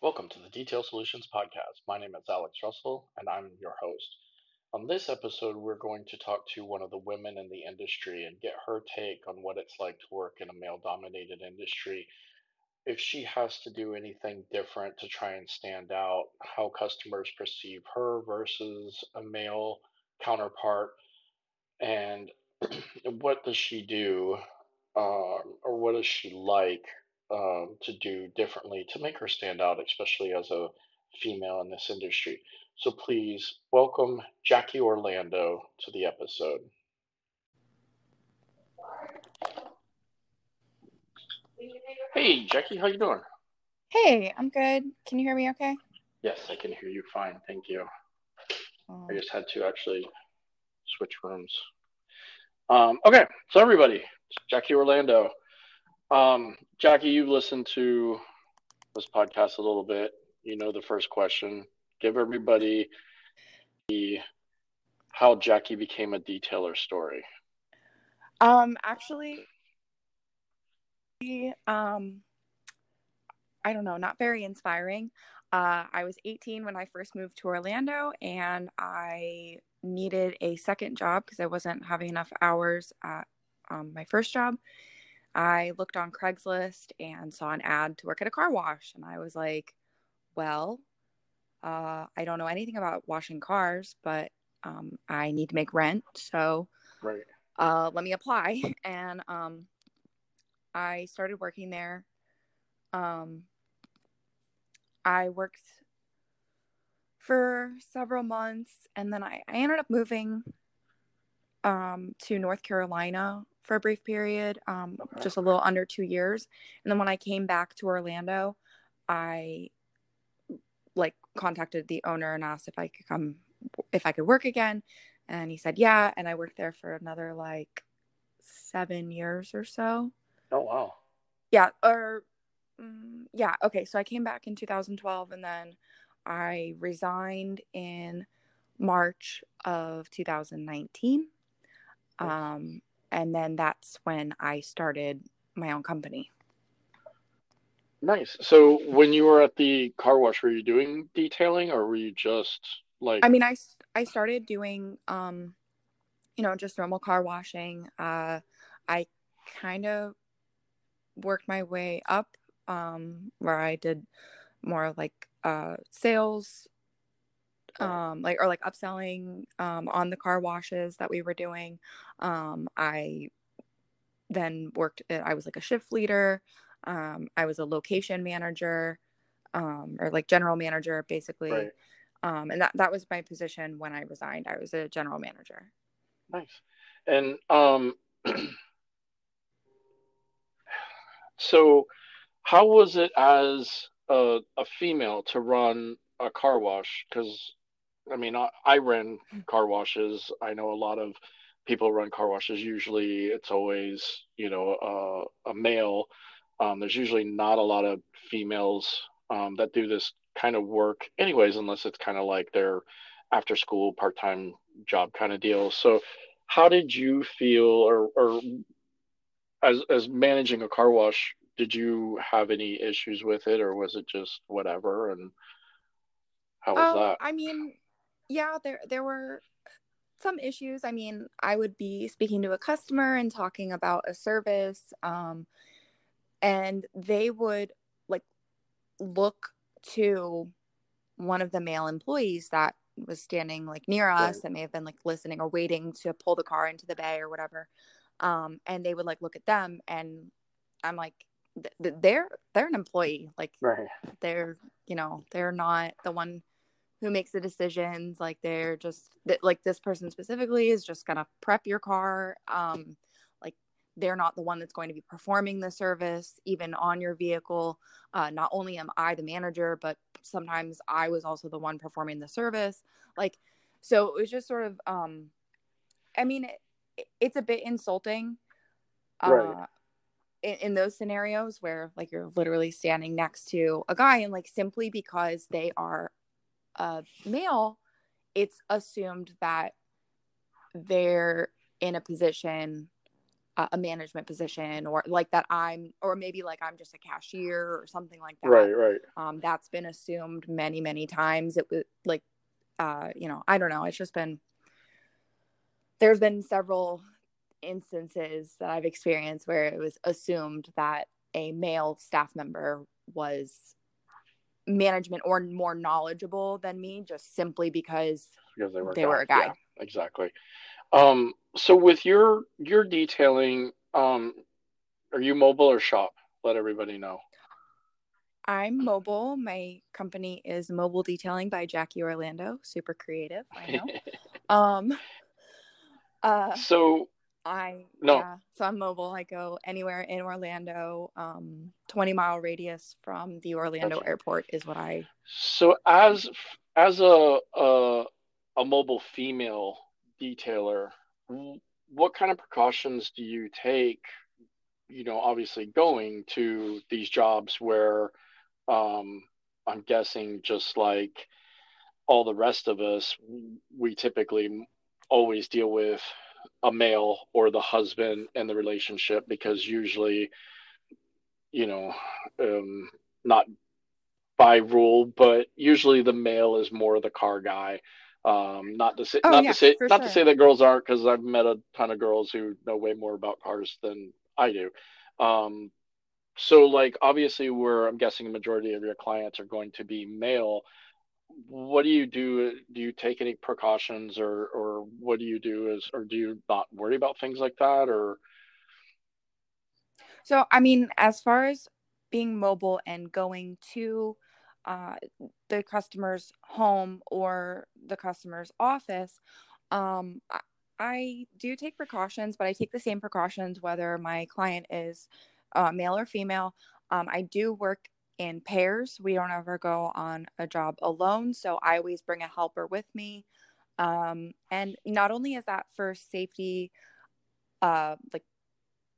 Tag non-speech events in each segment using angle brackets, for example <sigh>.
Welcome to the Detail Solutions Podcast. My name is Alex Russell, and I'm your host. On this episode, we're going to talk to one of the women in the industry and get her take on what it's like to work in a male dominated industry. If she has to do anything different to try and stand out, how customers perceive her versus a male counterpart, and <clears throat> what does she do uh, or what is she like um, to do differently to make her stand out, especially as a female in this industry. So please welcome Jacki Orlando to the episode. Hey, Jacki, how you doing? Hey, I'm good. Can you hear me okay? Yes, I can hear you fine. Thank you. Um, I just had to actually switch rooms. Um, okay, so everybody, Jacki Orlando. Um, Jacki, you've listened to this podcast a little bit. You know the first question. Give everybody the how Jacki became a detailer story. Um, actually, um, I don't know, not very inspiring. Uh, I was 18 when I first moved to Orlando, and I needed a second job because I wasn't having enough hours at um, my first job. I looked on Craigslist and saw an ad to work at a car wash. And I was like, well, uh, I don't know anything about washing cars, but um, I need to make rent. So right. uh, let me apply. <laughs> And um, I started working there. Um, I worked for several months and then I, I ended up moving um, to North Carolina for a brief period, um, just a little under two years. And then when I came back to Orlando, I like contacted the owner and asked if I could come, if I could work again. And he said, yeah. And I worked there for another like seven years or so. Oh, wow. Yeah. Or, um, yeah. Okay. So I came back in 2012 and then I resigned in March of 2019. Um, and then that's when I started my own company. Nice. So when you were at the car wash, were you doing detailing or were you just like I mean, I I started doing um you know, just normal car washing. Uh I kind of worked my way up um where I did more like uh sales um like or like upselling um on the car washes that we were doing um i then worked uh, i was like a shift leader um i was a location manager um or like general manager basically right. um and that that was my position when i resigned. I was a general manager. Nice. And um <clears throat> so how was it as a, a female to run a car wash? Because I mean, I, I ran car washes. I know a lot of people run car washes. Usually, it's always you know uh, a male. Um, there's usually not a lot of females um, that do this kind of work, anyways, unless it's kind of like their after school part time job kind of deal. So, how did you feel, or, or as as managing a car wash? Did you have any issues with it, or was it just whatever? And how was um, that? I mean, yeah, there there were some issues. I mean, I would be speaking to a customer and talking about a service, um, and they would like look to one of the male employees that was standing like near us right. that may have been like listening or waiting to pull the car into the bay or whatever um and they would like look at them and i'm like they're they're an employee like right. they're you know they're not the one who makes the decisions like they're just like this person specifically is just going to prep your car um like they're not the one that's going to be performing the service even on your vehicle uh, not only am i the manager but sometimes i was also the one performing the service like so it was just sort of um i mean it, it's a bit insulting uh, right. in, in those scenarios where like you're literally standing next to a guy and like simply because they are a male, it's assumed that they're in a position a management position or like that I'm or maybe like I'm just a cashier or something like that. Right, right. Um, that's been assumed many, many times. It was like, uh, you know, I don't know. It's just been there's been several instances that I've experienced where it was assumed that a male staff member was management or more knowledgeable than me just simply because, because they were, they were a guy. Yeah, exactly. Um, so with your your detailing, um, are you mobile or shop? Let everybody know. I'm mobile. My company is Mobile Detailing by Jacki Orlando. Super creative, I know. <laughs> um, uh, so I no. yeah, so I'm mobile. I go anywhere in Orlando. Um, 20 mile radius from the Orlando Okay. airport is what I. So as as a a, a mobile female detailer, what kind of precautions do you take? You know, obviously going to these jobs where um, I'm guessing just like all the rest of us, we typically always deal with a male or the husband in the relationship because usually, you know, um, not by rule, but usually the male is more the car guy. Um, not to say, Oh, not yeah, to say, not to say that girls aren't, because I've met a ton of girls who know way more about cars than I do. Um, so like obviously, where I'm guessing a majority of your clients are going to be male. What do you do? Do you take any precautions, or or what do you do? Is or do you not worry about things like that, or So I mean, as far as being mobile and going to uh, the customer's home or the customer's office, um, I, do take precautions, but I take the same precautions whether my client is uh, male or female. Um, I do work in pairs. We don't ever go on a job alone, so I always bring a helper with me. Um, and not only is that for safety, uh, like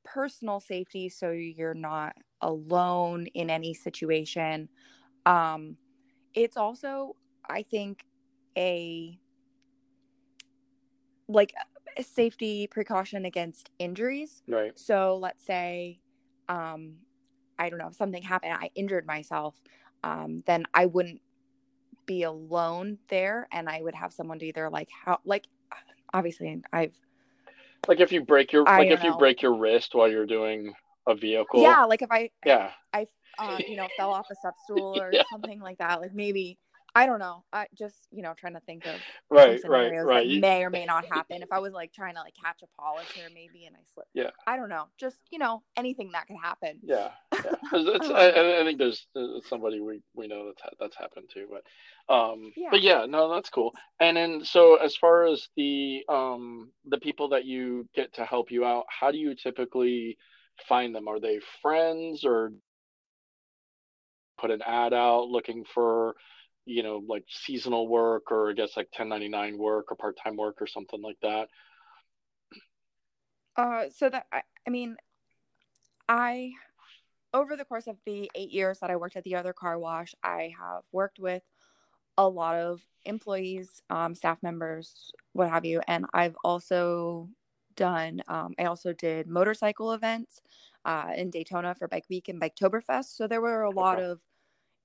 personal safety so you're not alone in any situation um it's also i think a like a safety precaution against injuries right? so let's say um i don't know if something happened i injured myself um then i wouldn't be alone there and i would have someone to either like how like obviously i've Like if you break your I like if you break your wrist while you're doing a vehicle. yeah like if i Yeah. I, uh, you know, fell off a step stool <laughs> or Yeah. something like that. Like maybe, I don't know. I just, you know, trying to think of Right, right, right. that may or may <laughs> not happen. If I was like trying to like catch a polisher maybe and I slip. Yeah. I don't know. Just, you know, anything that could happen. Yeah, yeah. <laughs> Um, I, I think there's, there's somebody we, we know that's that's happened to, but um, Yeah. but yeah, no, that's cool. And then so as far as the um the people that you get to help you out, how do you typically find them? Are they friends or put an ad out looking for, you know, like seasonal work or I guess like 1099 work or part-time work or something like that? Uh, so that, I, I mean, I, over the course of the eight years that I worked at the other car wash, I have worked with a lot of employees, um, staff members, what have you. And I've also done, um, I also did motorcycle events uh, in Daytona for Bike Week and Biketoberfest. So there were a lot Okay. of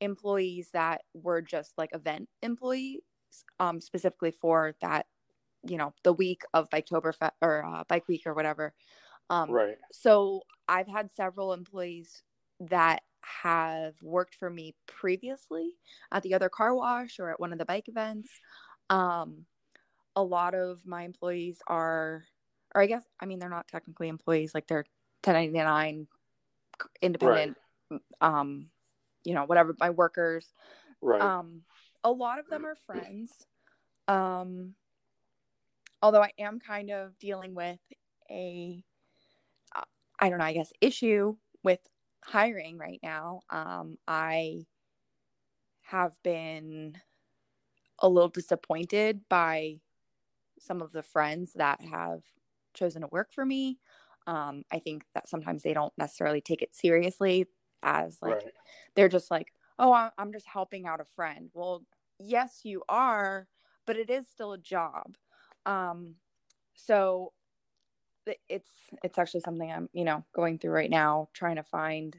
employees that were just like event employees, um, specifically for that, you know, the week of Biketoberfest or uh, Bike Week or whatever. Um, Right. so I've had several employees that have worked for me previously at the other car wash or at one of the bike events. Um, a lot of my employees are, or I guess, I mean, they're not technically employees, like they're 1099 independent, right. um, you know, whatever, my workers. Right. Um, a lot of them are friends. Um, although I am kind of dealing with a, uh, don't know, I guess, issue with hiring right now. Um, I have been a little disappointed by some of the friends that have chosen to work for me. Um, I think that sometimes they don't necessarily take it seriously as like right. they're just like, oh, I'm just helping out a friend. Well, yes, you are, but it is still a job. Um, so it's it's actually something I'm you know going through right now, trying to find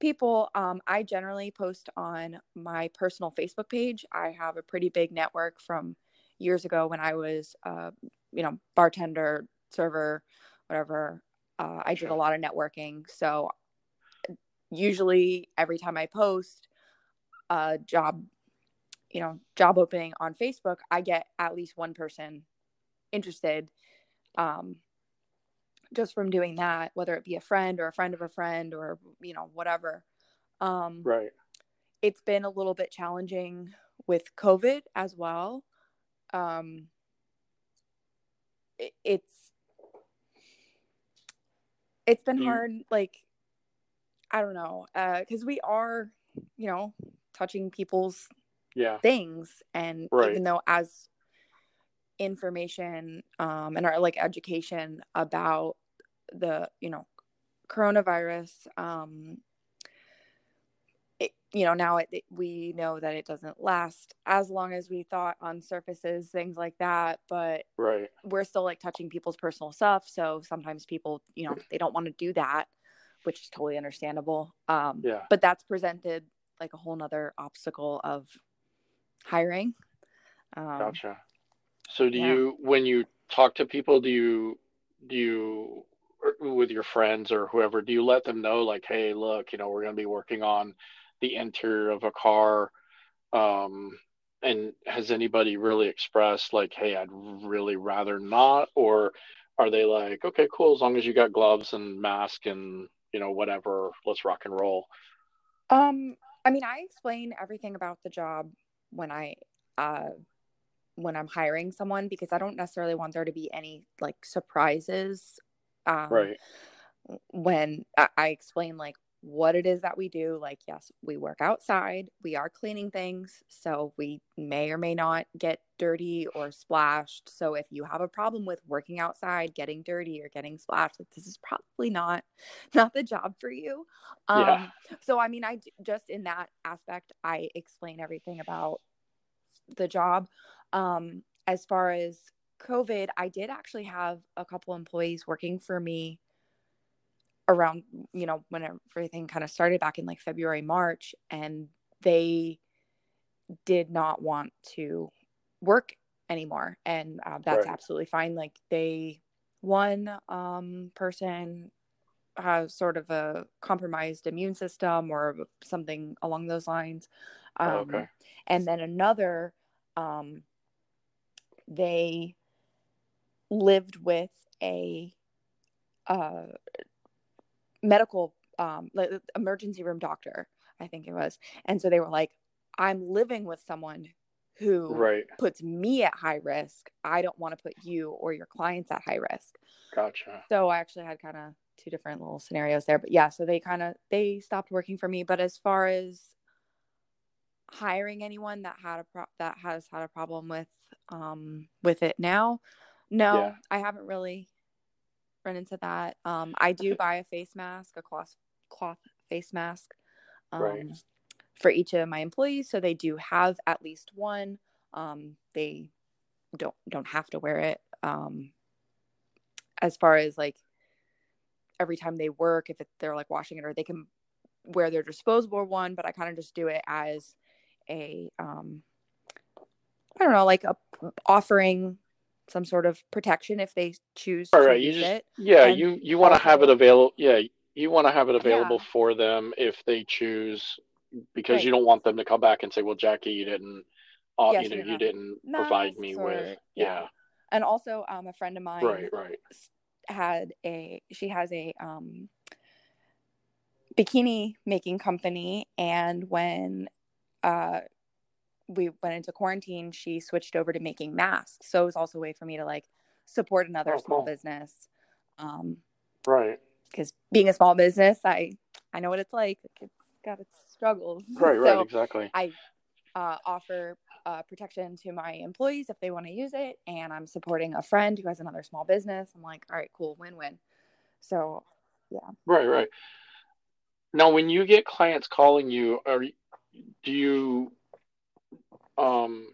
people. Um, I generally post on my personal Facebook page. I have a pretty big network from years ago when I was, uh, you know, bartender, server, whatever. Uh, I did a lot of networking. So usually every time I post a job, you know, job opening on Facebook, I get at least one person interested. Um, just from doing that, whether it be a friend or a friend of a friend or you know whatever. Um, right. It's been a little bit challenging with COVID as well. Um, it, it's it's been you, hard. Like I don't know, because uh, we are, you know, touching people's yeah. things, and right. even though as information um, and our like education about the you know coronavirus um it, you know now it, it, we know that it doesn't last as long as we thought on surfaces things like that but right. we're still like touching people's personal stuff so sometimes people you know they don't want to do that which is totally understandable. Um yeah. but that's presented like a whole nother obstacle of hiring. Um, gotcha. So do yeah. you when you talk to people do you do you with your friends or whoever do you let them know like hey look you know we're going to be working on the interior of a car um and has anybody really expressed like hey i'd really rather not or are they like okay cool as long as you got gloves and mask and you know whatever let's rock and roll um i mean i explain everything about the job when i uh when I'm hiring someone because I don't necessarily want there to be any like surprises. Um, right. When I, I explain like what it is that we do, like, yes, we work outside, we are cleaning things. So we may or may not get dirty or splashed. So if you have a problem with working outside, getting dirty or getting splashed, like, this is probably not <laughs> not the job for you. Um, yeah. So I mean, I just in that aspect, I explain everything about the job. Um, as far as COVID, I did actually have a couple employees working for me around, you know, when everything kind of started back in like February, March, and they did not want to work anymore. And uh, that's right. absolutely fine. Like they, one um, person has sort of a compromised immune system or something along those lines. Um, oh, okay. And then another, um, they lived with a uh, medical um, emergency room doctor, I think it was. And so they were like, I'm living with someone who right. puts me at high risk. I don't want to put you or your clients at high risk. Gotcha. So I actually had kind of two different little scenarios there. But yeah, so they kind of they stopped working for me. But as far as hiring anyone that had a pro- that has had a problem with um with it now no yeah. i haven't really run into that. Um i do buy a face mask a cloth cloth face mask um right. for each of my employees. So they do have at least one. Um they don't don't have to wear it. Um as far as like every time they work if it, they're like washing it or they can wear their disposable one but i kind of just do it as a um I don't know, like a offering some sort of protection if they choose All right, you just, it. Yeah, and you you want to have it available. Yeah, you want to have it available yeah. for them if they choose, because right. you don't want them to come back and say, "Well, Jacki, you didn't, uh, you know, you didn't provide me or, with." Yeah. yeah. And also, um, a friend of mine, right, right, had a she has a um bikini making company, and when uh we went into quarantine, she switched over to making masks. So it was also a way for me to like support another oh, small cool. business. Um, right. Because being a small business, I I know what it's like. It's got its struggles. <laughs> Right. Right. exactly. I uh, offer uh, protection to my employees if they want to use it, and I'm supporting a friend who has another small business. I'm like, all right, cool, win-win. So, yeah. Right. Right. Now, when you get clients calling you, are do you um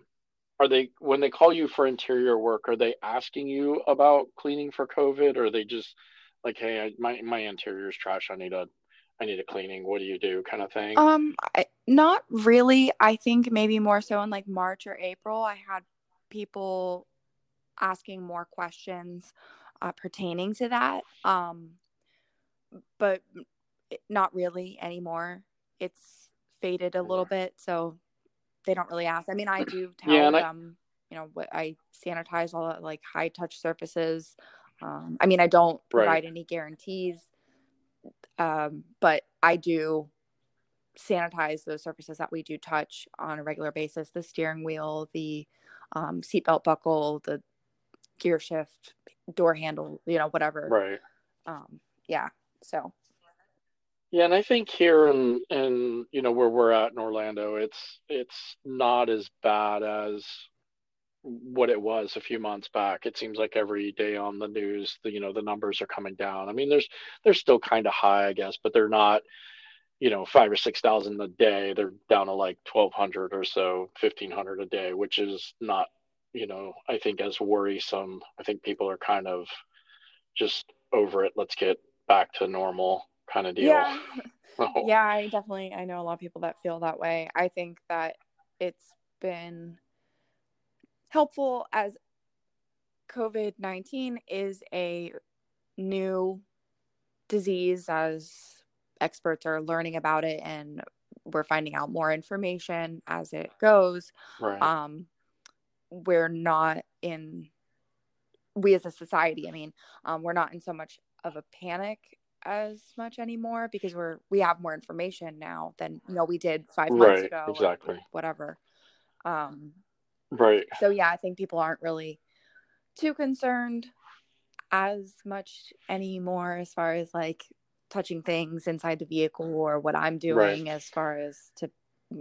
are they when they call you for interior work are they asking you about cleaning for covid? Or are they just like hey I, my my interior is trash. I need a i need a cleaning. What do you do? kind of thing? Um I, not really. I think maybe more so in like march or april i had people asking more questions uh, pertaining to that. Um but not really anymore. It's faded a little bit so they don't really ask. I mean, I do <clears throat> tell yeah, them, I, you know, what I sanitize all the like high touch surfaces. Um, I mean, I don't provide right. any guarantees, um, but I do sanitize those surfaces that we do touch on a regular basis the steering wheel, the um, seatbelt buckle, the gear shift, door handle, you know, whatever. Right. Um, yeah. So yeah, and I think here in in you know where we're at in Orlando, it's it's not as bad as what it was a few months back. It seems like every day on the news, the you know the numbers are coming down. I mean, there's they're still kind of high, I guess, but they're not you know five or six thousand a day. They're down to like twelve hundred or so, fifteen hundred a day, which is not you know I think as worrisome. I think people are kind of just over it. Let's get back to normal kind of deal. Yeah. <laughs> <laughs> oh. Yeah, I definitely I know a lot of people that feel that way. I think that it's been helpful as COVID-19 is a new disease as experts are learning about it and we're finding out more information as it goes. Right. Um we're not in we as a society, I mean, um, we're not in so much of a panic as much anymore because we're we have more information now than you know we did five months right, ago exactly whatever um right so yeah i think people aren't really too concerned as much anymore as far as like touching things inside the vehicle or what i'm doing right. as far as to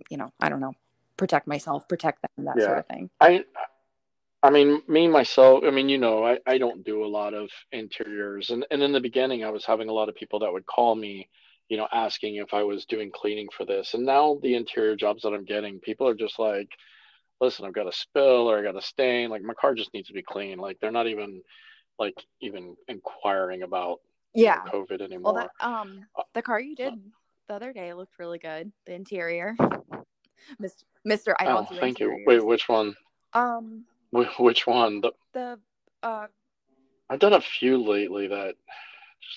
you know i don't know protect myself protect them that yeah. sort of thing i I mean, me myself, I mean, you know, I, I don't do a lot of interiors. And, and in the beginning, I was having a lot of people that would call me, you know, asking if I was doing cleaning for this. And now the interior jobs that I'm getting, people are just like, listen, I've got a spill or I got a stain. Like my car just needs to be clean. Like they're not even like even inquiring about yeah you know, COVID anymore. Well, that, um, uh, the car you did the other day looked really good. The interior, <laughs> Mr. Mr. I don't oh, thank interiors. you. Wait, which one? Um, which one? The, the uh I've done a few lately that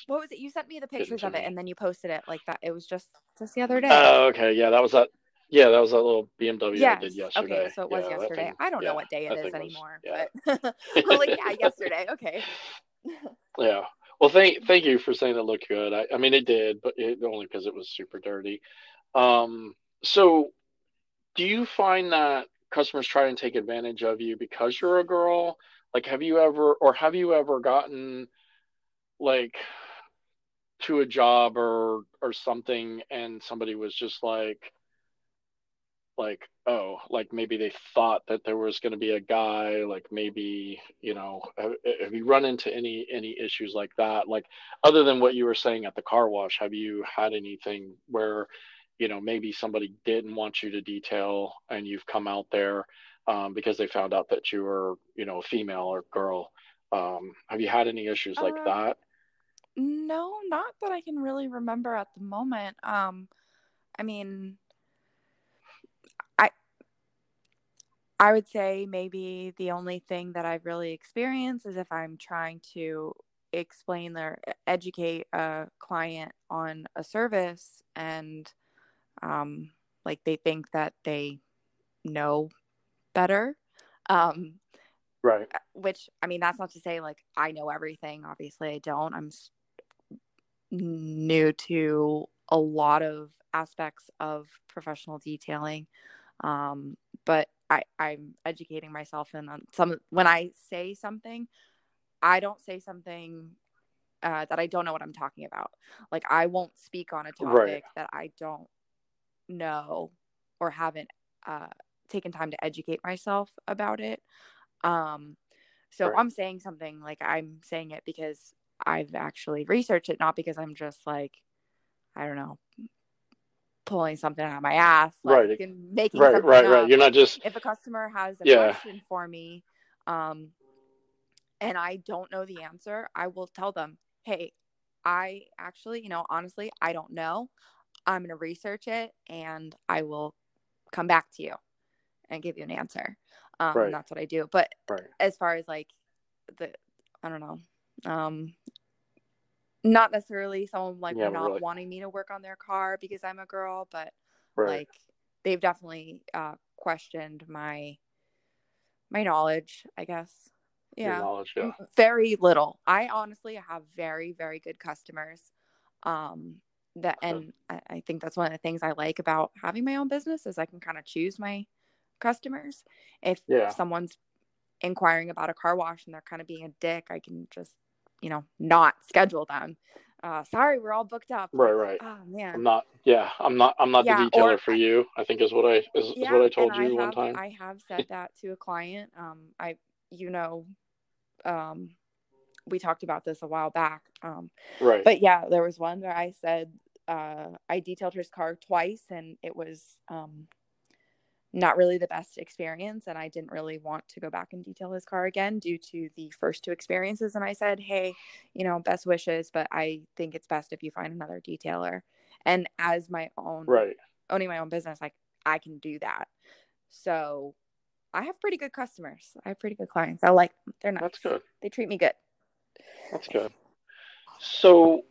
what was it? You sent me the pictures of it and then you posted it like that. It was just just the other day. Oh, okay. Yeah, that was that. Yeah, that was that little BMW yes. I did yesterday. Okay, so it was yeah, yesterday. Thing, I don't yeah, know what day it is anymore, was, yeah. but <laughs> like, yeah, <laughs> yesterday. Okay. <laughs> yeah. Well, thank thank you for saying it looked good. I, I mean, it did, but it, only because it was super dirty. Um, so, do you find that customers try and take advantage of you because you're a girl? Like have you ever or have you ever gotten like to a job or or something and somebody was just like like oh like maybe they thought that there was going to be a guy like maybe you know have, have, you run into any any issues like that? Like other than what you were saying at the car wash have you had anything where you know maybe somebody didn't want you to detail and you've come out there um, because they found out that you were you know a female or girl. Um, have you had any issues like uh, that? no not that i can really remember at the moment. Um, i mean i i would say maybe the only thing that i've really experienced is if i'm trying to explain or educate a client on a service and um, like they think that they know better um, right. which i mean that's not to say like i know everything obviously i don't. I'm new to a lot of aspects of professional detailing um, but I, i'm educating myself and some when i say something i don't say something uh, that i don't know what i'm talking about. Like i won't speak on a topic right. that i don't know or haven't uh, taken time to educate myself about it. Um, so right. I'm saying something like I'm saying it because I've actually researched it, not because I'm just like, I don't know, pulling something out of my ass, like Right. and making Right, something right, up. right. You're not just If a customer has a Yeah. question for me, um, and I don't know the answer, I will tell them, "Hey, I actually, you know, honestly, I don't know. I'm going to research it and I will come back to you and give you an answer." Um, Right. and that's what I do. But right. as far as like the I don't know. Um not necessarily someone like Yeah, not really. wanting me to work on their car because I'm a girl, but Right. like they've definitely uh questioned my my knowledge, I guess. Yeah. yeah. Very little. I honestly have very, very good customers. Um that and I, I think that's one of the things I like about having my own business is I can kind of choose my customers. If Yeah. someone's inquiring about a car wash and they're kind of being a dick, I can just, you know, not schedule them. Uh, sorry, we're all booked up. Right, right. Oh man I'm not. Yeah, I'm not. I'm not Yeah, the detailer or for you. I think is what I is, is what I told you I one have, time. I have said that to a client. Um, I, you know, um, we talked about this a while back. Um, right. but yeah, there was one where I said uh, I detailed his car twice, and it was um, not really the best experience, and I didn't really want to go back and detail his car again due to the first two experiences. And I said, hey, you know, best wishes, but I think it's best if you find another detailer. And as my own right. owning my own business, like I can do that. So I have pretty good customers. I have pretty good clients. I like them. They're nice. That's good. They treat me good. That's good. So,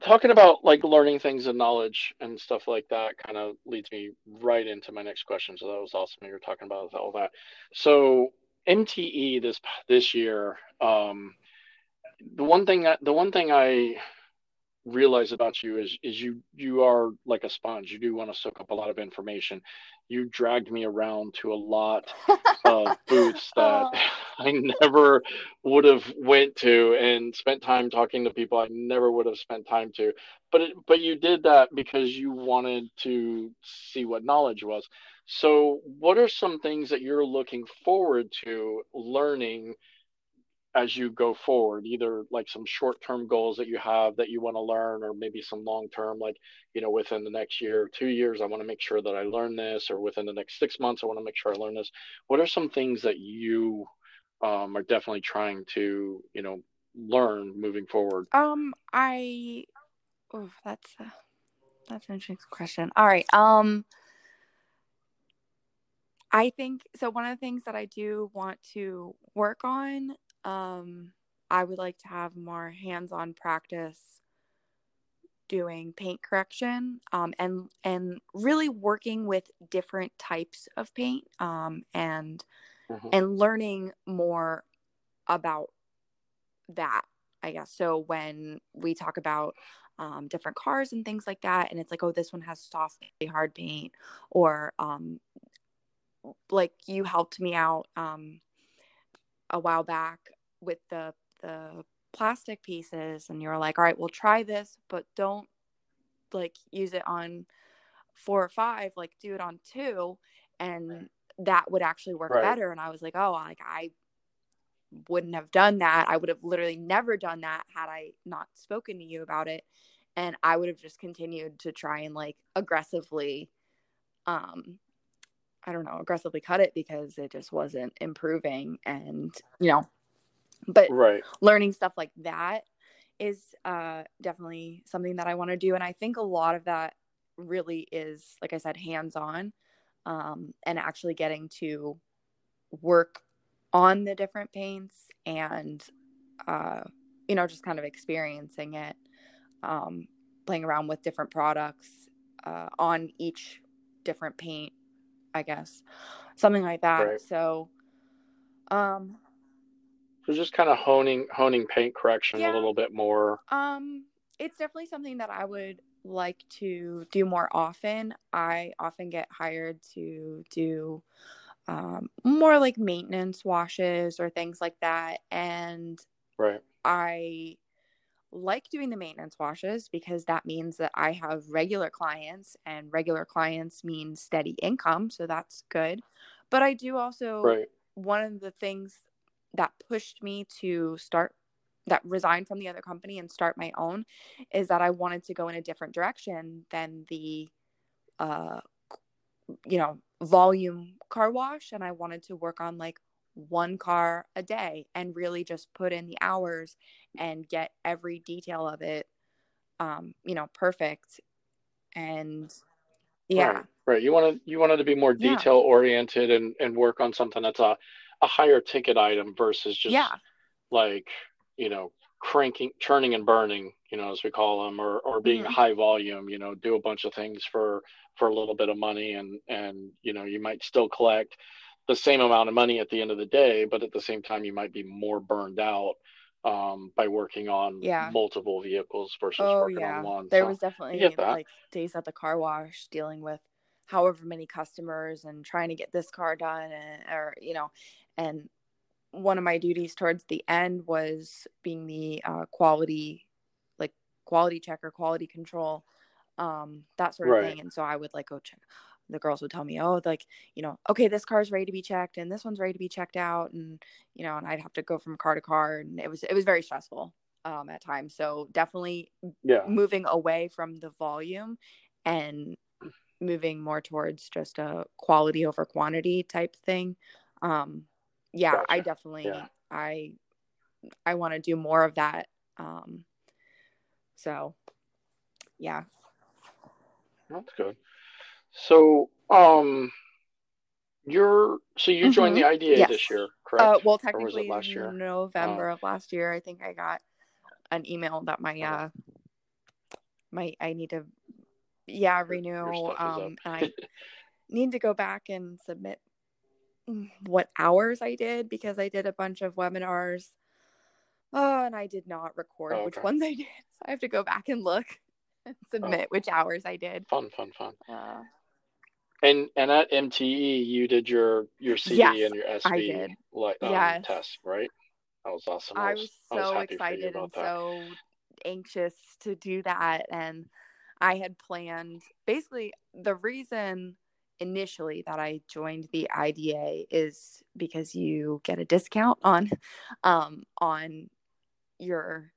talking about like learning things and knowledge and stuff like that kind of leads me right into my next question. So that was awesome. You were talking about all that. So MTE this this year, um, the one thing that the one thing I realize about you is is you you are like a sponge. You do want to soak up a lot of information. You dragged me around to a lot <laughs> of booths that Oh. <laughs> I never would have went to and spent time talking to people I never would have spent time to. But it, but you did that because you wanted to see what knowledge was. So what are some things that you're looking forward to learning as you go forward? Either like some short-term goals that you have that you want to learn, or maybe some long-term, like you know within the next year, two years, I want to make sure that I learn this, or within the next six months, I want to make sure I learn this. What are some things that you um, are definitely trying to, you know, learn moving forward. Um, I oh, that's a, that's an interesting question. All right. Um, I think so. One of the things that I do want to work on, um, I would like to have more hands-on practice doing paint correction, um, and and really working with different types of paint, um, and Mhm. and learning more about that i guess so when we talk about um, different cars and things like that and it's like oh this one has soft hard paint or um, like you helped me out um, a while back with the the plastic pieces and you were like all right we'll try this but don't like use it on four or five like do it on two and that would actually work Right. better and i was like oh like i wouldn't have done that i would have literally never done that had i not spoken to you about it and i would have just continued to try and like aggressively um i don't know aggressively cut it because it just wasn't improving and you know but Right. learning stuff like that is uh, definitely something that I want to do. And I think a lot of that really is, like I said, hands on um, and actually getting to work on the different paints and, uh, you know, just kind of experiencing it, um, playing around with different products uh, on each different paint, I guess, something like that. Right. So, um, So just kind of honing honing paint correction Yeah. a little bit more. Um, it's definitely something that I would like to do more often. I often get hired to do um, more like maintenance washes or things like that. And Right. I like doing the maintenance washes because that means that I have regular clients, and regular clients mean steady income. So that's good. But I do also Right. one of the things that pushed me to start that resigned from the other company and start my own is that I wanted to go in a different direction than the uh you know volume car wash. And I wanted to work on like one car a day and really just put in the hours and get every detail of it um you know perfect. And yeah. Right, right. you wanted you wanted to be more detail oriented and and work on something that's a a higher ticket item versus just yeah like you know cranking churning and burning you know as we call them or or being Mhm. high volume you know do a bunch of things for for a little bit of money and and you know you might still collect the same amount of money at the end of the day but at the same time you might be more burned out um, by working on Yeah. multiple vehicles versus oh working yeah on one there so was definitely like days at the car wash dealing with however many customers and trying to get this car done and, or you know and one of my duties towards the end was being the uh, quality like quality checker quality control um that sort of Right. thing. And so i would like go check. The girls would tell me oh like you know okay this car's ready to be checked and this one's ready to be checked out. And you know and i'd have to go from car to car and it was it was very stressful um at times. So definitely yeah. moving away from the volume and moving more towards just a quality over quantity type thing um yeah i definitely Yeah. i i want to do more of that um so yeah That's good. So, um, you're so you joined the IDA Yes. this year, correct? uh well Or was it technically last year? november of last year i think i got an email that my uh my i need to yeah renew your stuff is um and i <laughs> need to go back and submit what hours I did because I did a bunch of webinars. Oh, and I did not record Oh, which ones I did. So <laughs> I have to go back and look <laughs> and submit which hours I did. Fun, fun, fun. Uh, And and at MTE, you did your your CD Yes, and your SV like um, Yes. test, right? That was awesome. I was I was so for you excited and that. so anxious to do that. And I had planned basically the reason initially that I joined the IDA is because you get a discount on um on your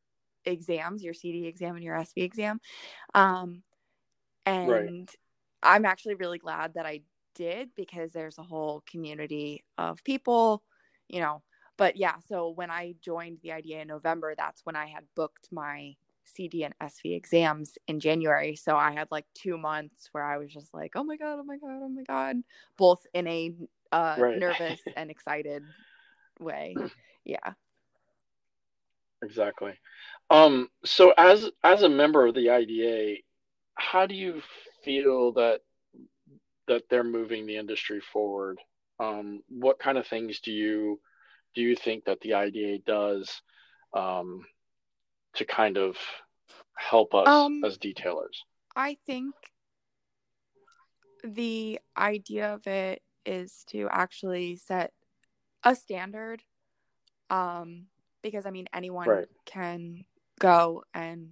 exams, your CD exam and your SV exam. Um and Right. I'm actually really glad that I did because there's a whole community of people, you know. But yeah, so when I joined the IDA in November, that's when I had booked my CD and SV exams in January. So I had like two months where I was just like, oh my God, oh my God, oh my God, both in a uh, Right. nervous <laughs> and excited way. Yeah. Exactly. Um, so as as a member of the IDA, how do you feel that that they're moving the industry forward? Um, what kind of things do you do you think that the IDA does um, to kind of help us Um, as detailers? I think the idea of it is to actually set a standard um because i mean anyone Right. can go and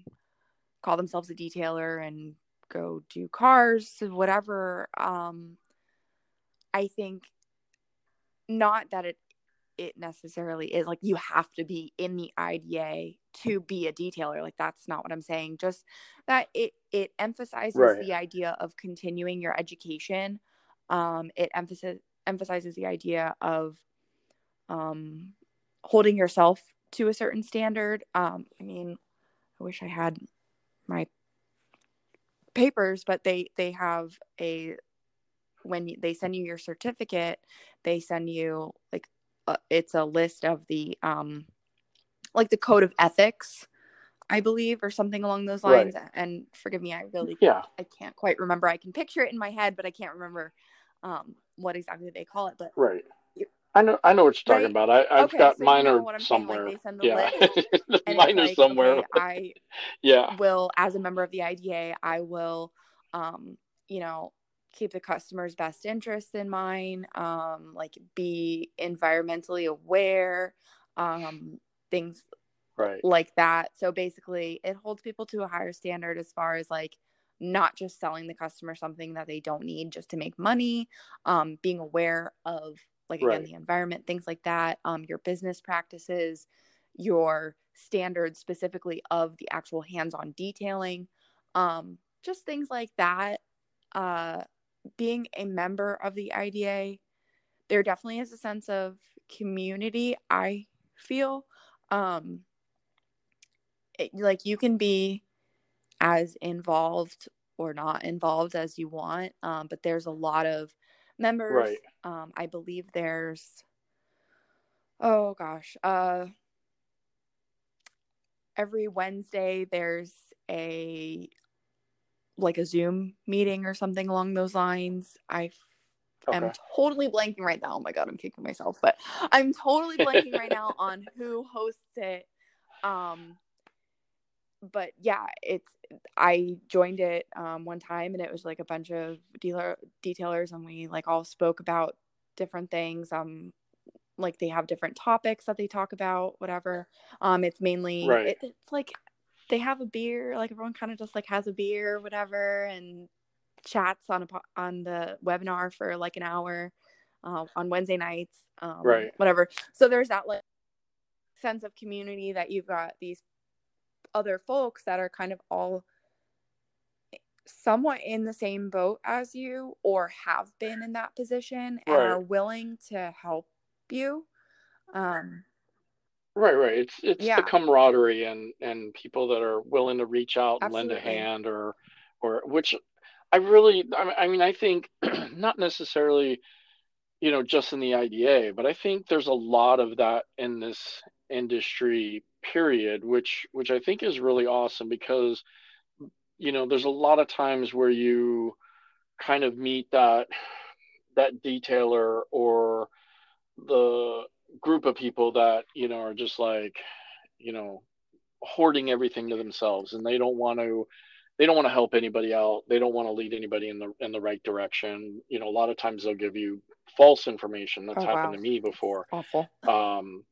call themselves a detailer and go do cars whatever um i think not that it it necessarily is like you have to be in the IDA to be a detailer like that's not what I'm saying just that it it emphasizes Right. the idea of continuing your education um it emphasizes emphasizes the idea of um holding yourself to a certain standard um I mean I wish I had my papers but they they have a when they send you your certificate they send you like uh, it's a list of the um like the code of ethics i believe or something along those Right. lines and forgive me i really Yeah. i can't quite remember i can picture it in my head but i can't remember um what exactly they call it but Right. I know I know what you're talking Right? about. I, I've Okay, got so you mine know are what like, somewhere. the yeah. <laughs> mine are like somewhere. okay i <laughs> yeah. will as a member of the IDA, I will um, you know, keep the customer's best interests in mind, um, like be environmentally aware, um, things Right. like that. So basically it holds people to a higher standard as far as like not just selling the customer something that they don't need just to make money, um, being aware of like again Right. the environment, things like that, um, your business practices, your standards specifically of the actual hands-on detailing um, just things like that uh, being a member of the ida there definitely is a sense of community i feel um, it, like you can be as involved or not involved as you want um, but there's a lot of members Right. um, i believe there's oh gosh uh every wednesday there's a like a zoom meeting or something along those lines i Okay. am totally blanking right now oh my god i'm kicking myself but i'm totally blanking right now <laughs> on who hosts it um but yeah it's i joined it um one time and it was like a bunch of dealer detailers and we like all spoke about different things um like they have different topics that they talk about whatever um it's mainly Right. it, it's like they have a beer like everyone kind of just like has a beer or whatever and chats on a on the webinar for like an hour uh, on wednesday nights um Right. whatever so there's that like sense of community that you've got these other folks that are kind of all somewhat in the same boat as you or have been in that position and Right. are willing to help you um Right, right. It's it's Yeah. the camaraderie and and people that are willing to reach out and lend a hand or or which I really I mean, I think <clears throat> not necessarily you know just in the IDA, but I think there's a lot of that in this industry period, which which I think is really awesome because you know there's a lot of times where you kind of meet that that detailer or the group of people that you know are just like you know hoarding everything to themselves and they don't want to they don't want to help anybody out. They don't want to lead anybody in the in the right direction. You know a lot of times they'll give you false information. That's Oh, happened wow. to me before. Awful. Um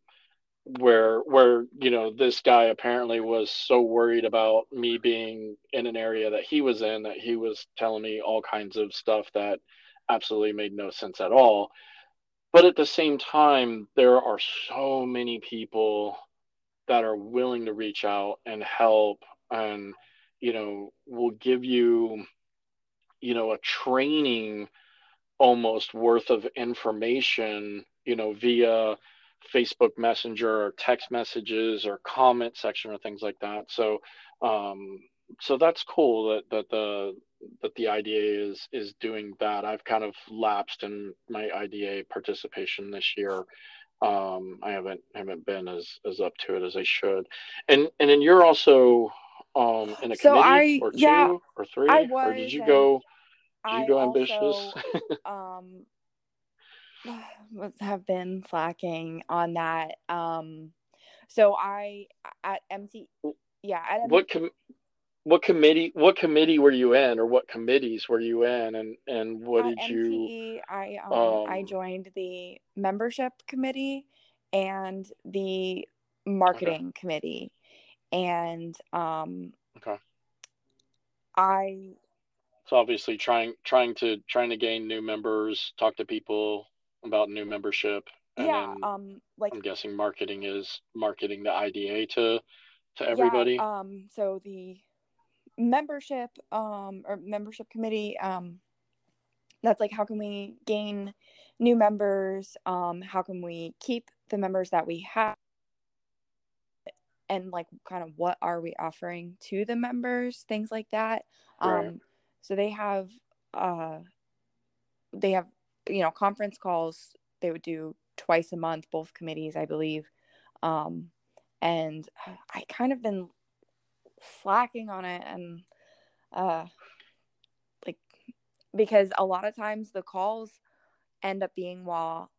where where you know this guy apparently was so worried about me being in an area that he was in that he was telling me all kinds of stuff that absolutely made no sense at all. But at the same time there are so many people that are willing to reach out and help and you know will give you you know a training almost worth of information you know via facebook messenger or text messages or comment section or things like that so um so that's cool that that the that the IDA is is doing that. I've kind of lapsed in my IDA participation this year. Um, I haven't haven't been as as up to it as I should. And and then you're also um in a So committee I- or two yeah, or three? I or did you go did you I go also ambitious? <laughs> um <sighs> have been slacking on that um so i at mt yeah at what com- what committee what committee were you in or what committees were you in and and what at did you i um i um joined the membership committee and the marketing committee and um Okay. i so obviously trying trying to trying to gain new members, talk to people about new membership and yeah then um like I'm guessing marketing is marketing the IDA to to everybody. Yeah, everybody. um, so the membership um or membership committee um that's like how can we gain new members um how can we keep the members that we have and like kind of what are we offering to the members things like that. Um so they have uh they have you know conference calls they would do twice a month both committees i believe. Um and i kind of been slacking on it and uh like because a lot of times the calls end up being while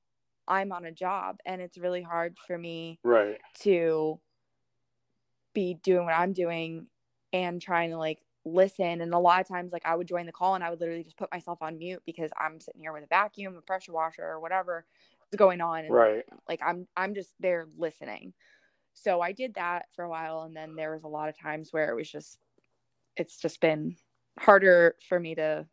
i'm on a job and it's really hard for me right. to be doing what I'm doing and trying to like listen. And a lot of times, like I would join the call and I would literally just put myself on mute because I'm sitting here with a vacuum, a pressure washer, or whatever is going on. And Right. like I'm I'm just there listening. So I did that for a while, and then there was a lot of times where it was just it's just been harder for me to.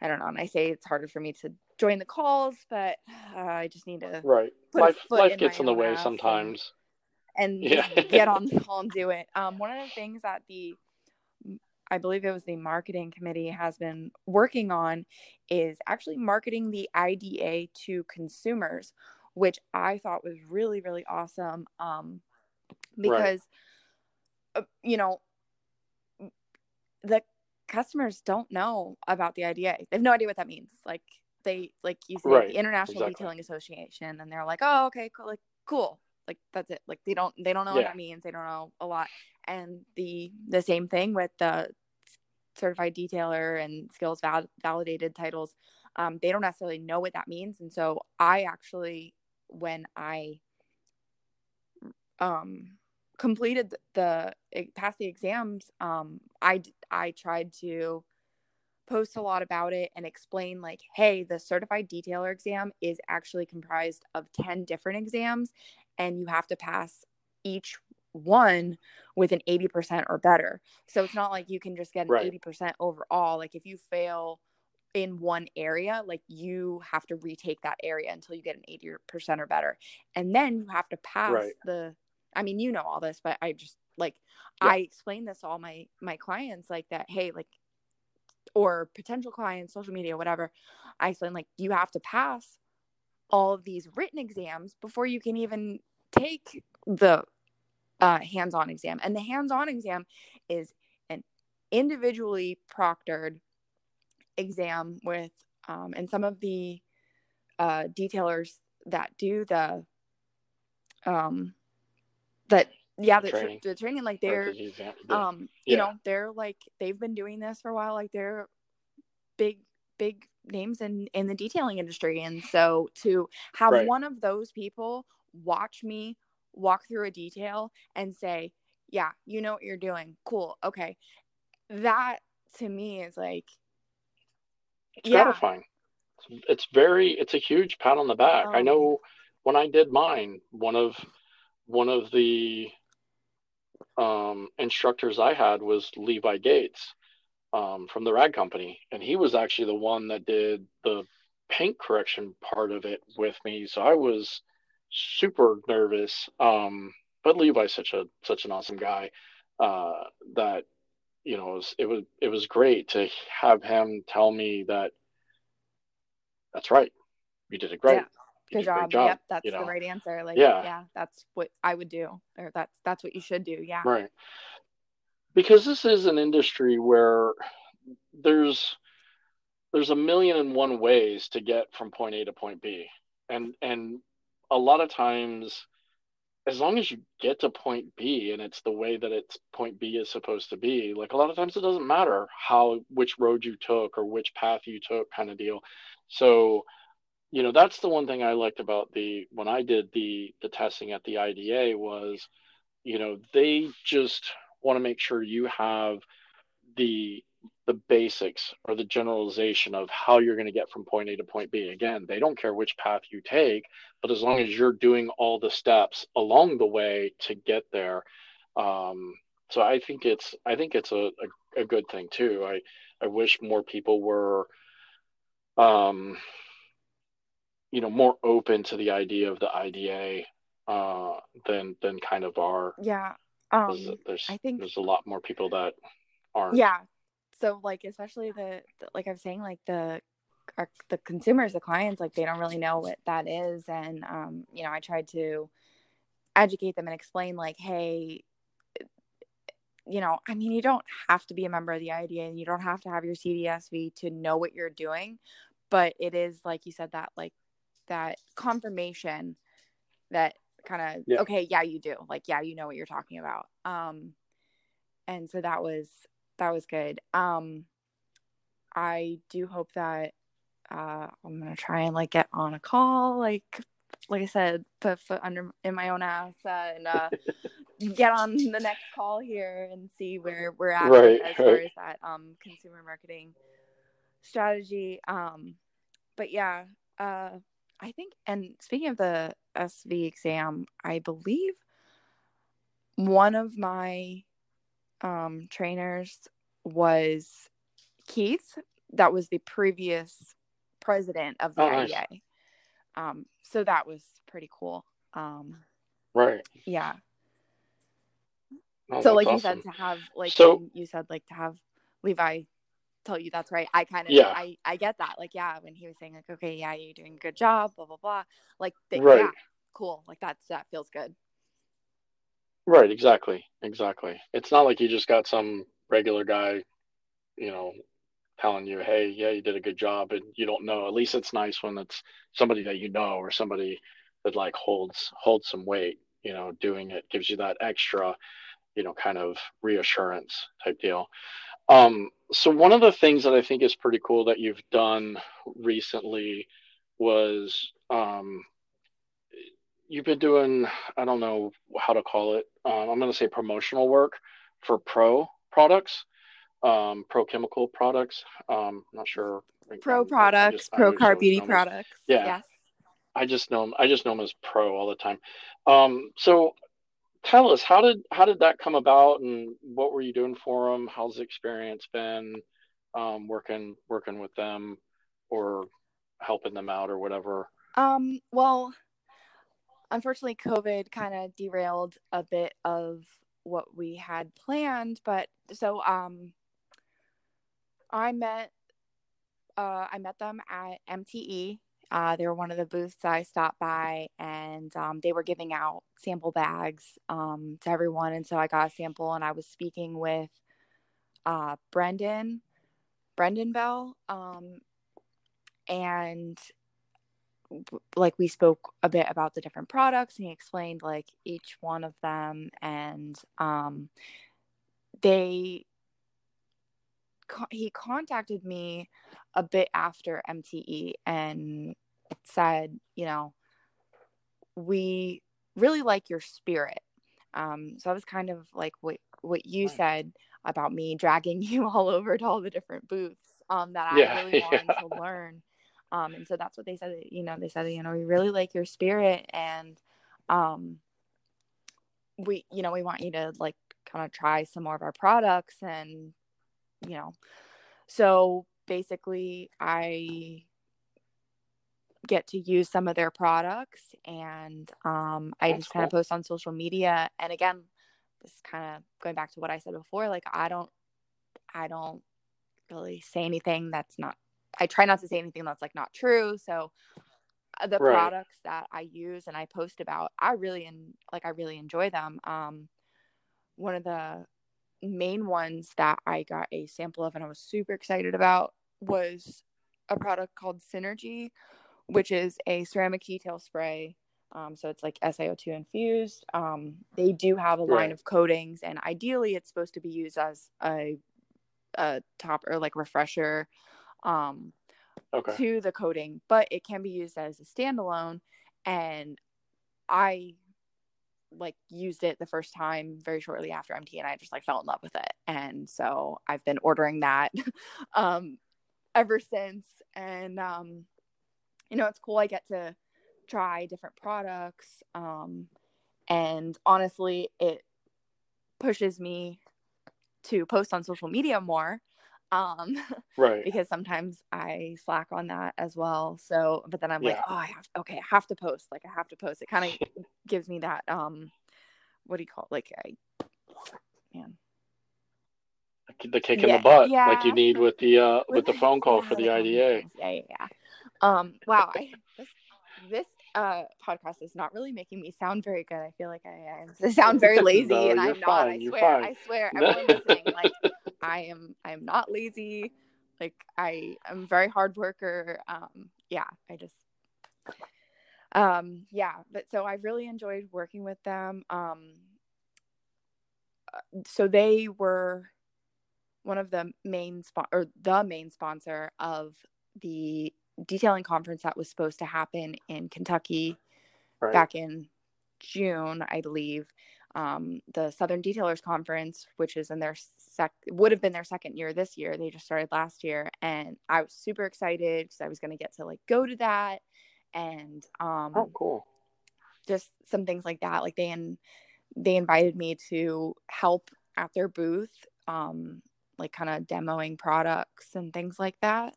I don't know. And I say it's harder for me to join the calls, but uh, I just need to Right. life life gets my in the way ass and- sometimes. And Yeah. get on the call and do it. Um, one of the things that the I believe it was the marketing committee has been working on is actually marketing the IDA to consumers, which I thought was really really awesome. Um, because uh, you know the customers don't know about the IDA. They have no idea what that means. Like they like you say Right, the International exactly. Detailing Association and they're like, "Oh, okay, cool, like cool." Like that's it. Like they don't they don't know what Yeah. that means. They don't know a lot. And the the same thing with the certified detailer and skills val- validated titles. Um, they don't necessarily know what that means. And so I actually when I um completed the, the passed the exams um i i tried to post a lot about it and explain like hey the certified detailer exam is actually comprised of 10 different exams and you have to pass each one with an 80% or better so it's not like you can just get an Right. 80% overall like if you fail in one area like you have to retake that area until you get an 80% or better and then you have to pass Right. the i mean you know all this but i just like Yeah. i explain this to all my my clients like that hey like or potential clients social media whatever i explain like you have to pass all of these written exams before you can even take the uh, hands-on exam and the hands-on exam is an individually proctored exam with um, and some of the uh, detailers that do the um that yeah the Training. the training like they're the exam- yeah. um you Yeah. know they're like they've been doing this for a while like they're big big names in in the detailing industry and so to have Right. one of those people watch me walk through a detail and say yeah you know what you're doing cool okay that to me is like it's yeah. gratifying. It's, it's very it's a huge pat on the back. I Um, know when I did mine, one of one of the um, instructors I had was Levi Gates um, from the rag company, and he was actually the one that did the paint correction part of it with me. So I was super nervous. Um, but Levi's such a such an awesome guy uh, that you know it was, it was it was great to have him tell me that that's right, you did it great. Yeah. You good a job. great job. yep that's you the right answer like Yeah. yeah that's what i would do or that's that's what you should do yeah Right. Because this is an industry where there's there's a million and one ways to get from point A to point B. And and a lot of times as long as you get to point B and it's the way that it's point B is supposed to be, like a lot of times it doesn't matter how which road you took or which path you took kind of deal. So, you know, that's the one thing I liked about the when I did the the testing at the IDA was, you know, they just want to make sure you have the the basics or the generalization of how you're going to get from point A to point B. Again, they don't care which path you take, but as long as you're doing all the steps along the way to get there. Um, so I think it's I think it's a, a, a good thing too. I, I wish more people were um, you know, more open to the idea of the IDA uh, than than kind of are. yeah um there's I think- there's a lot more people that aren't. yeah. So like especially the, the like i'm saying like the our, the consumers the clients like they don't really know what that is. And um you know i tried to educate them and explain like hey you know i mean you don't have to be a member of the ida and you don't have to have your cdsv to know what you're doing. But it is like you said that like that confirmation that kind of Yeah. okay yeah you do like yeah you know what you're talking about um and so that was that was good um i do hope that uh i'm gonna try and like get on a call like like i said put foot under in my own ass uh, and uh <laughs> get on the next call here and see where we're at Right, as far right. as that um consumer marketing strategy um but yeah uh i think and speaking of the sv exam i believe one of my um trainers was keith that was the previous president of the Oh, nice. IDA. um so that was pretty cool um Right. yeah Oh, so like you said to have like So- you said like to have levi tell you that's right i kind of Yeah. i i get that like yeah when he was saying like okay yeah you're doing a good job blah blah blah like Right. yeah cool like that's that feels good Right, exactly. Exactly. It's not like you just got some regular guy, you know, telling you, "Hey, yeah, you did a good job," and you don't know. At least it's nice when it's somebody that you know or somebody that like holds holds some weight, you know, doing it gives you that extra, you know, kind of reassurance type deal. Um, so one of the things that I think is pretty cool that you've done recently was um, you've been doing, I don't know how to call it. Um, I'm going to say promotional work for pro products, um, pro chemical products. Um, not sure. pro Um, I products just- pro car beauty know 'em as- products Yeah. yes I just know 'em- I just know them as pro all the time. Um, so tell us how did how did that come about and what were you doing for them? How's the experience been um, working working with them or helping them out or whatever? Um, well, unfortunately, COVID kind of derailed a bit of what we had planned, but so um I met uh I met them at MTE. Uh, they were one of the booths I stopped by, and um, they were giving out sample bags um, to everyone. And so I got a sample, and I was speaking with uh, Brendan, Brendan Bell, um, and like we spoke a bit about the different products and he explained like each one of them and um they he contacted me a bit after MTE and said you know we really like your spirit um so I was kind of like what what you Nice. said about me dragging <laughs> you all over to all the different booths um that Yeah, I really <laughs> wanted yeah. to learn um and so that's what they said you know they said you know we really like your spirit and um we you know we want you to like kind of try some more of our products and you know so basically i get to use some of their products and um i That's just kind of cool. post on social media and again this kind of going back to what i said before like i don't i don't really say anything that's not I try not to say anything that's like not true. So uh, the Right. products that I use and I post about, I really and like I really enjoy them. Um, one of the main ones that I got a sample of and I was super excited about was a product called Synergy, which is a ceramic detail spray. Um, so it's like SiO2 infused. Um, they do have a line Right. of coatings, and ideally, it's supposed to be used as a, a top or like refresher um, Okay. to the coating, but it can be used as a standalone. And I like used it the first time very shortly after MT, and I just like fell in love with it. And so I've been ordering that <laughs> um, ever since. And um, you know, it's cool. I get to try different products. Um, and honestly, it pushes me to post on social media more. Um, <laughs> Right. because sometimes I slack on that as well. So, but then I'm like, oh, I have okay, I have to post. Like, I have to post. It kind of <laughs> gives me that um, what do you call it? like I, man, The kick Yeah, in the butt, like you need with the uh <laughs> with the phone call for the IDA. Yeah, yeah, yeah. Um, wow, I, this this uh podcast is not really making me sound very good. I feel like I, I <laughs> <laughs> sound very lazy, No, and I'm not. I fine, swear. I swear, everyone listening, like <laughs> I am, I am not lazy. Like I am a very hard worker. Um, yeah, I just, um, yeah. But so I really enjoyed working with them. Um, uh, so they were one of the main spon- or the main sponsor of the detailing conference that was supposed to happen in Kentucky Right. back in June, I believe. Um, the Southern Detailers Conference, which is in their sec, would have been their second year this year. They just started last year, and I was super excited because I was going to get to like go to that, and um, Oh, cool. just some things like that. Like they in, they invited me to help at their booth, um, like kind of demoing products and things like that.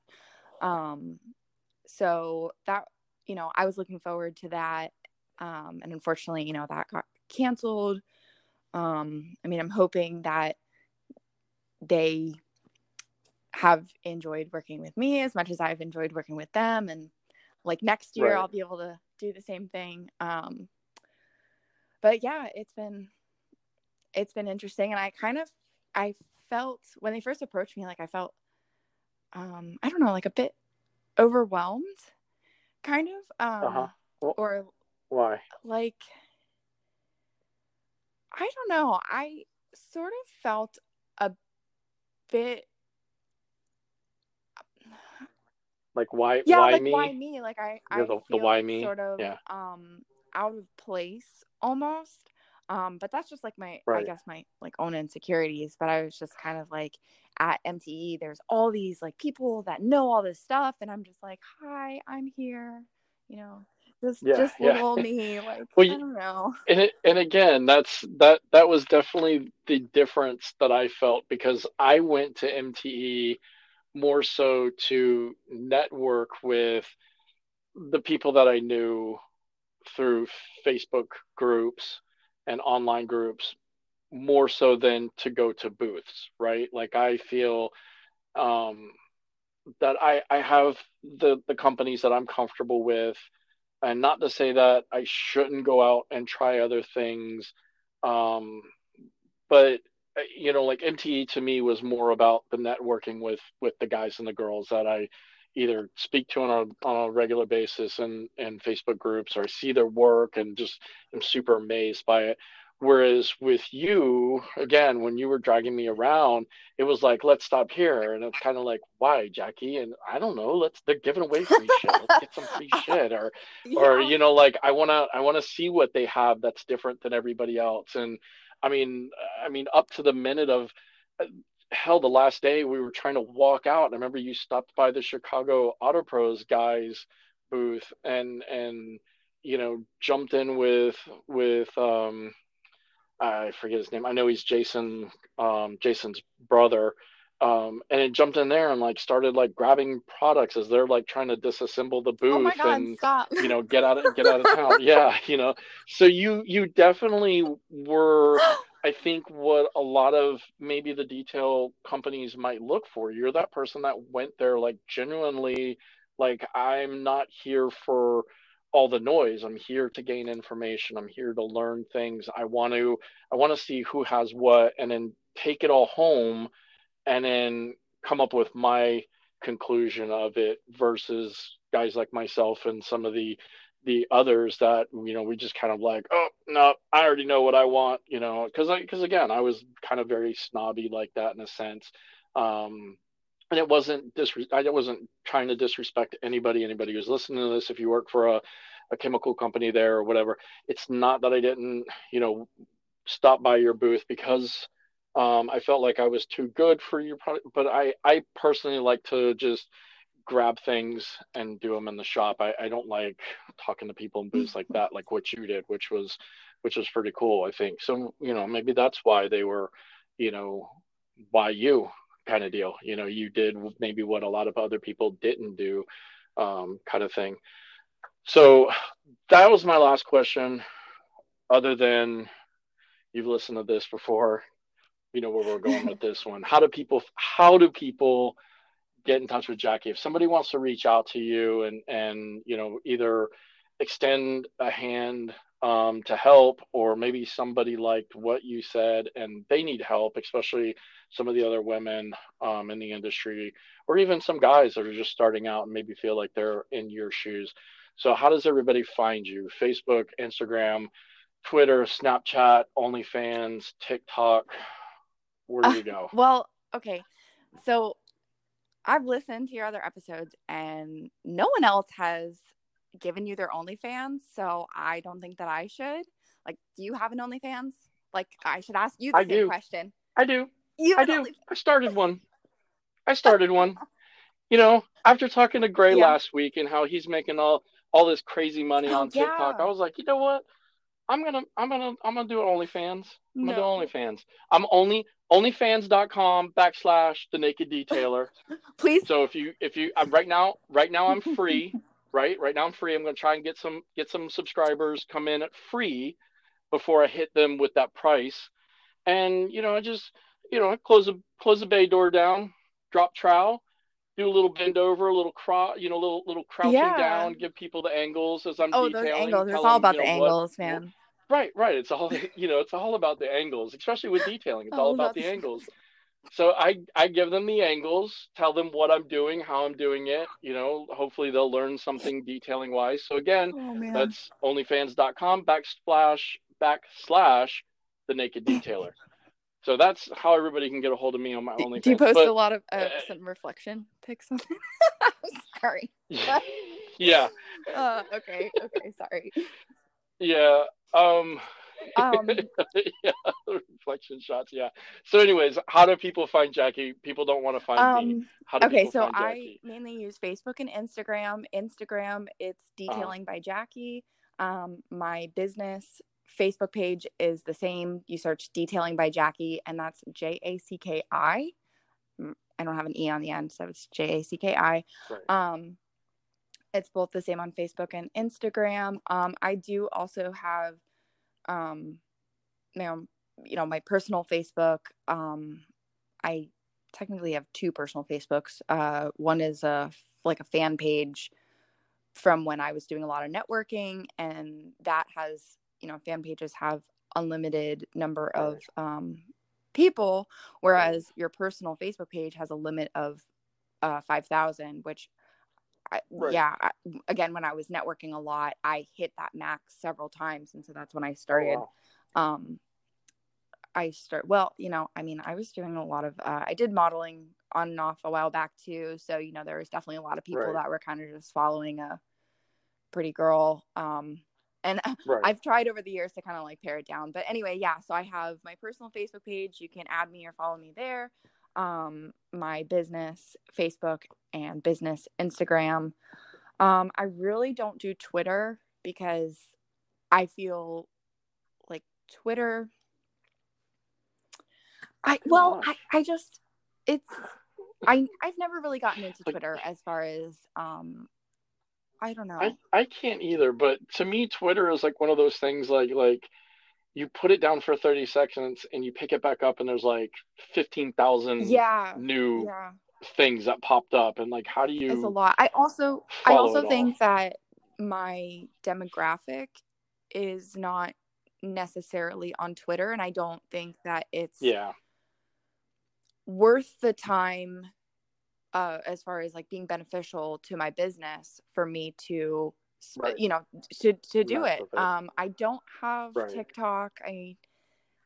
Um, so that you know, I was looking forward to that, um, and unfortunately, you know, that got canceled. Um, I mean, I'm hoping that they have enjoyed working with me as much as I've enjoyed working with them. And like next year, right. I'll be able to do the same thing. Um, but yeah, it's been it's been interesting, and I kind of I felt when they first approached me, like I felt um, I don't know, like a bit overwhelmed, kind of, um, uh-huh. well, or why? Like I don't know. I sort of felt a bit like why yeah, why like me? why me? Like I I the, the why me sort of yeah. um out of place almost. Um, but that's just like my right. I guess my like own insecurities. But I was just kind of like at MTE, there's all these like people that know all this stuff, and I'm just like, hi, I'm here, you know just yeah, just yeah. little <laughs> me like well, i don't know and it, and again that's that that was definitely the difference that i felt because i went to mte more so to network with the people that i knew through facebook groups and online groups more so than to go to booths right like i feel um that i i have the the companies that i'm comfortable with and not to say that I shouldn't go out and try other things, um, but uh, you know, like MTE to me was more about the networking with with the guys and the girls that I either speak to on a on a regular basis and and Facebook groups or I see their work and just am super amazed by it. Whereas with you, again, when you were dragging me around, it was like, let's stop here. And it's kind of like, why, Jacki? And I don't know, let's they're giving away free shit. Let's get some free <laughs> shit. Or yeah. or, you know, like I wanna I wanna see what they have that's different than everybody else. And I mean, I mean, up to the minute of uh, hell, the last day we were trying to walk out. I remember you stopped by the Chicago Auto Pros guys booth and and you know jumped in with with um I forget his name. I know he's Jason, um, Jason's brother. Um, and it jumped in there and like started like grabbing products as they're like trying to disassemble the booth oh God, and stop. you know get out of get out of town. <laughs> yeah, you know. So you you definitely were I think what a lot of maybe the detail companies might look for. You're that person that went there like genuinely like I'm not here for all the noise. I'm here to gain information. I'm here to learn things. I want to i want to see who has what and then take it all home and then come up with my conclusion of it versus guys like myself and some of the the others that you know we just kind of like oh no i already know what i want you know because because again i was kind of very snobby like that in a sense. Um and it wasn't disre- I wasn't trying to disrespect anybody. Anybody who's listening to this, if you work for a, a chemical company there or whatever, it's not that I didn't, you know, stop by your booth because um, I felt like I was too good for your product. But I, I personally like to just grab things and do them in the shop. I, I don't like talking to people in booths like that, like what you did, which was, which was pretty cool. I think so. You know, maybe that's why they were, you know, why you kind of deal. You know, you did maybe what a lot of other people didn't do, um, kind of thing. So that was my last question. Other than you've listened to this before, you know where we're going with this one. How do people? How do people get in touch with Jacki? If somebody wants to reach out to you and and you know either extend a hand um, to help, or maybe somebody liked what you said and they need help, especially some of the other women um, in the industry, or even some guys that are just starting out and maybe feel like they're in your shoes. So, how does everybody find you? Facebook, Instagram, Twitter, Snapchat, OnlyFans, TikTok? Where do uh, you go? Well, okay. So, I've listened to your other episodes, and no one else has given you their OnlyFans, so I don't think that I should. Like, do you have an OnlyFans? Like, I should ask you the I same do. question. I do. You I do. I started one. I started one. <laughs> You know, after talking to Gray yeah. last week and how he's making all all this crazy money oh, on TikTok. I was like, you know what? I'm gonna I'm gonna I'm gonna do OnlyFans. I'm no. gonna do OnlyFans. I'm only onlyfans.com backslash the naked detailer. <laughs> Please. So if you if you I'm right now right now I'm free <laughs> right? Right now I'm free. I'm going to try and get some get some subscribers come in at free before I hit them with that price. and you know, I just you know, I close the close the bay door down, drop trowel, do a little bend over, a little craw, you know, little little crouching Yeah. down, give people the angles as I'm Oh, detailing. those angles. It's all them, about you the know, what- angles, man. Right, right. It's all <laughs> you know. It's all about the angles, especially with detailing. It's all, All about, about the angles. <laughs> So I I give them the angles, tell them what I'm doing, how I'm doing it. You know, hopefully they'll learn something detailing wise. So again, Oh that's onlyfans.com backslash backslash the naked detailer. So that's how everybody can get a hold of me on my Do- OnlyFans. Do you post But, a lot of uh, uh, some reflection pics on it? <laughs> sorry. <laughs> yeah, <laughs> Uh, okay. Okay. Sorry. yeah. Um, Um, <laughs> yeah, reflection shots. Yeah. So, anyways, how do people find Jacki? People don't want to find me. um, How do okay. So I mainly use Facebook and Instagram. Instagram, it's Uh-huh. detailing by Jacki. Um, my business Facebook page is the same. You search detailing by Jacki, and that's J A C K I. Mm, don't have an E on the end, so it's J A C K I. Right. Um, it's both the same on Facebook and Instagram. Um, I do also have, um, you know, you know, my personal Facebook. Um, I technically have two personal Facebooks. Uh, one is a like a fan page from when I was doing a lot of networking, and that has, you know, fan pages have unlimited number of um, people, whereas your personal Facebook page has a limit of uh, five thousand, which I, Right. yeah I, again when i was networking a lot i hit that max several times and so that's when i started Oh, wow. um i start well you know i mean i was doing a lot of uh, i did modeling on and off a while back too so you know there was definitely a lot of people Right. that were kind of just following a pretty girl um and <laughs> Right. I've tried over the years to kind of like pare it down. But anyway, yeah. So I have my personal Facebook page. You can add me or follow me there. Um, my business Facebook and business Instagram. Um, I really don't do Twitter because I feel like Twitter. I well, I. I just it's I <laughs> I've never really gotten into Twitter as far as um I don't know. I, I can't either, but to me, Twitter is like one of those things like like you put it down for 30 seconds and you pick it back up and there's like 15,000 yeah. new Yeah. things that popped up and like how do you it's a lot. I also I also think that my demographic is not necessarily on Twitter and I don't think that it's yeah worth the time uh as far as like being beneficial to my business for me to Right. you know to to do it. Um I don't have Right. TikTok. I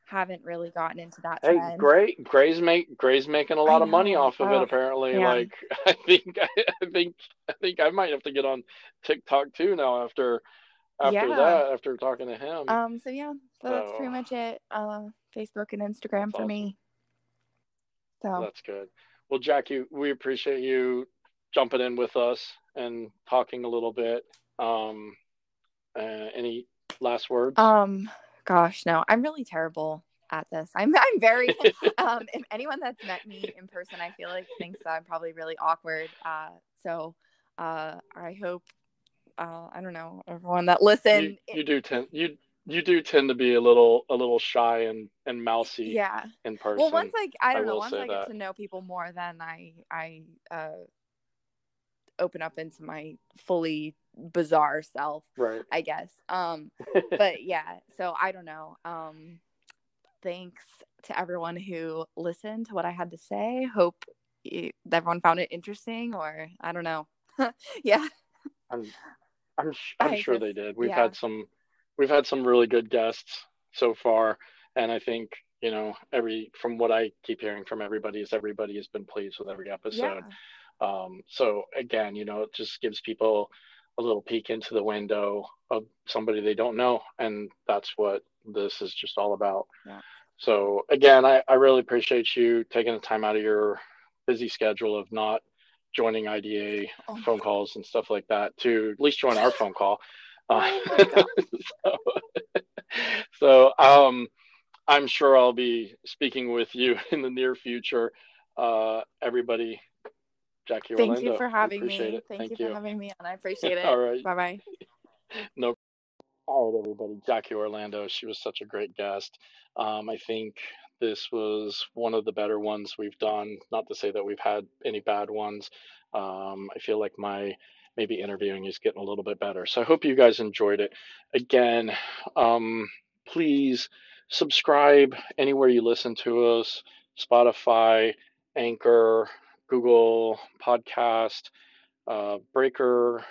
haven't really gotten into that Hey, trend. Gray, Gray's make Gray's making a lot of money off of it. Apparently, yeah. like <laughs> I think I think I think I might have to get on TikTok too now after after Yeah. that after talking to him. Um so yeah, that's So- pretty much it. Uh Facebook and Instagram for awesome. me. So That's good. Well, Jacki, we appreciate you jumping in with us and talking a little bit. Um, uh, any last words? Um, gosh, no, I'm really terrible at this. I'm I'm very <laughs> um if anyone that's met me in person, I feel like thinks that I'm probably really awkward. Uh so uh I hope uh I don't know, everyone that you, you do tend you you do tend to be a little a little shy and and mousy yeah. in person. Well once I I I don't know, once I get that. to know people more then I I uh open up into my fully bizarre self, right. I guess. Um <laughs> but yeah so i don't know um thanks to everyone who listened to what i had to say hope you, everyone found it interesting or i don't know <laughs> yeah I'm I'm sh- I'm I sure just- they did. We've yeah. had some we've had some really good guests so far, and I think you know every from what I keep hearing from everybody is everybody has been pleased with every episode. yeah Um, so again, you know, it just gives people a little peek into the window of somebody they don't know, and that's what this is just all about. Yeah. So again, I, I really appreciate you taking the time out of your busy schedule of not joining IDA Oh phone calls and stuff like that to at least join our phone call. <laughs> Uh, Oh <laughs> so, <laughs> so um, I'm sure I'll be speaking with you in the near future. Uh, everybody, Jacki thank Orlando. you for having me it. thank, you for having me and i <laughs> appreciate it All right. bye bye <laughs> No. All right, everybody. Jacki Orlando. She was such a great guest. Um, I think this was one of the better ones we've done. Not to say that we've had any bad ones. Um, I feel like my maybe interviewing is getting a little bit better. So I hope you guys enjoyed it. Again, um, please subscribe anywhere you listen to us Spotify, Anchor, Google Podcast, uh, Breaker,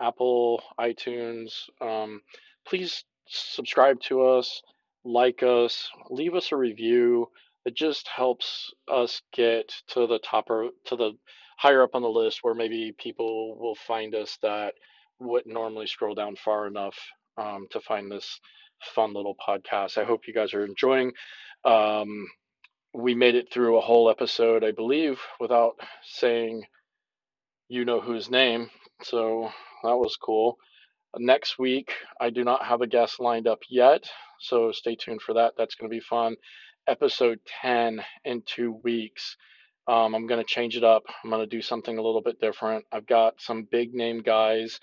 Apple, iTunes. Um, please subscribe to us, like us, leave us a review. It just helps us get to the top or to the higher up on the list where maybe people will find us that wouldn't normally scroll down far enough um, to find this fun little podcast. I hope you guys are enjoying. Um, we made it through a whole episode, I believe, without saying you know whose name. So that was cool. Next week, I do not have a guest lined up yet, so stay tuned for that. That's going to be fun. Episode 10 in two weeks. Um, I'm going to change it up. I'm going to do something a little bit different. I've got some big name guys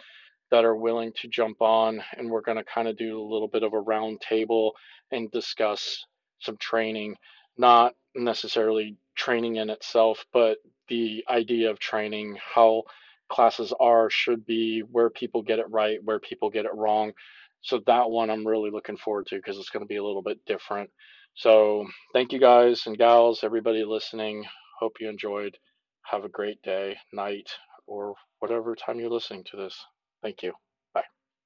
that are willing to jump on, and we're going to kind of do a little bit of a round table and discuss some training, not necessarily training in itself, but the idea of training, how classes are, should be, where people get it right, where people get it wrong. So that one I'm really looking forward to because it's going to be a little bit different. So thank you guys and gals, everybody listening. Hope you enjoyed. Have a great day, night, or whatever time you're listening to this. Thank you.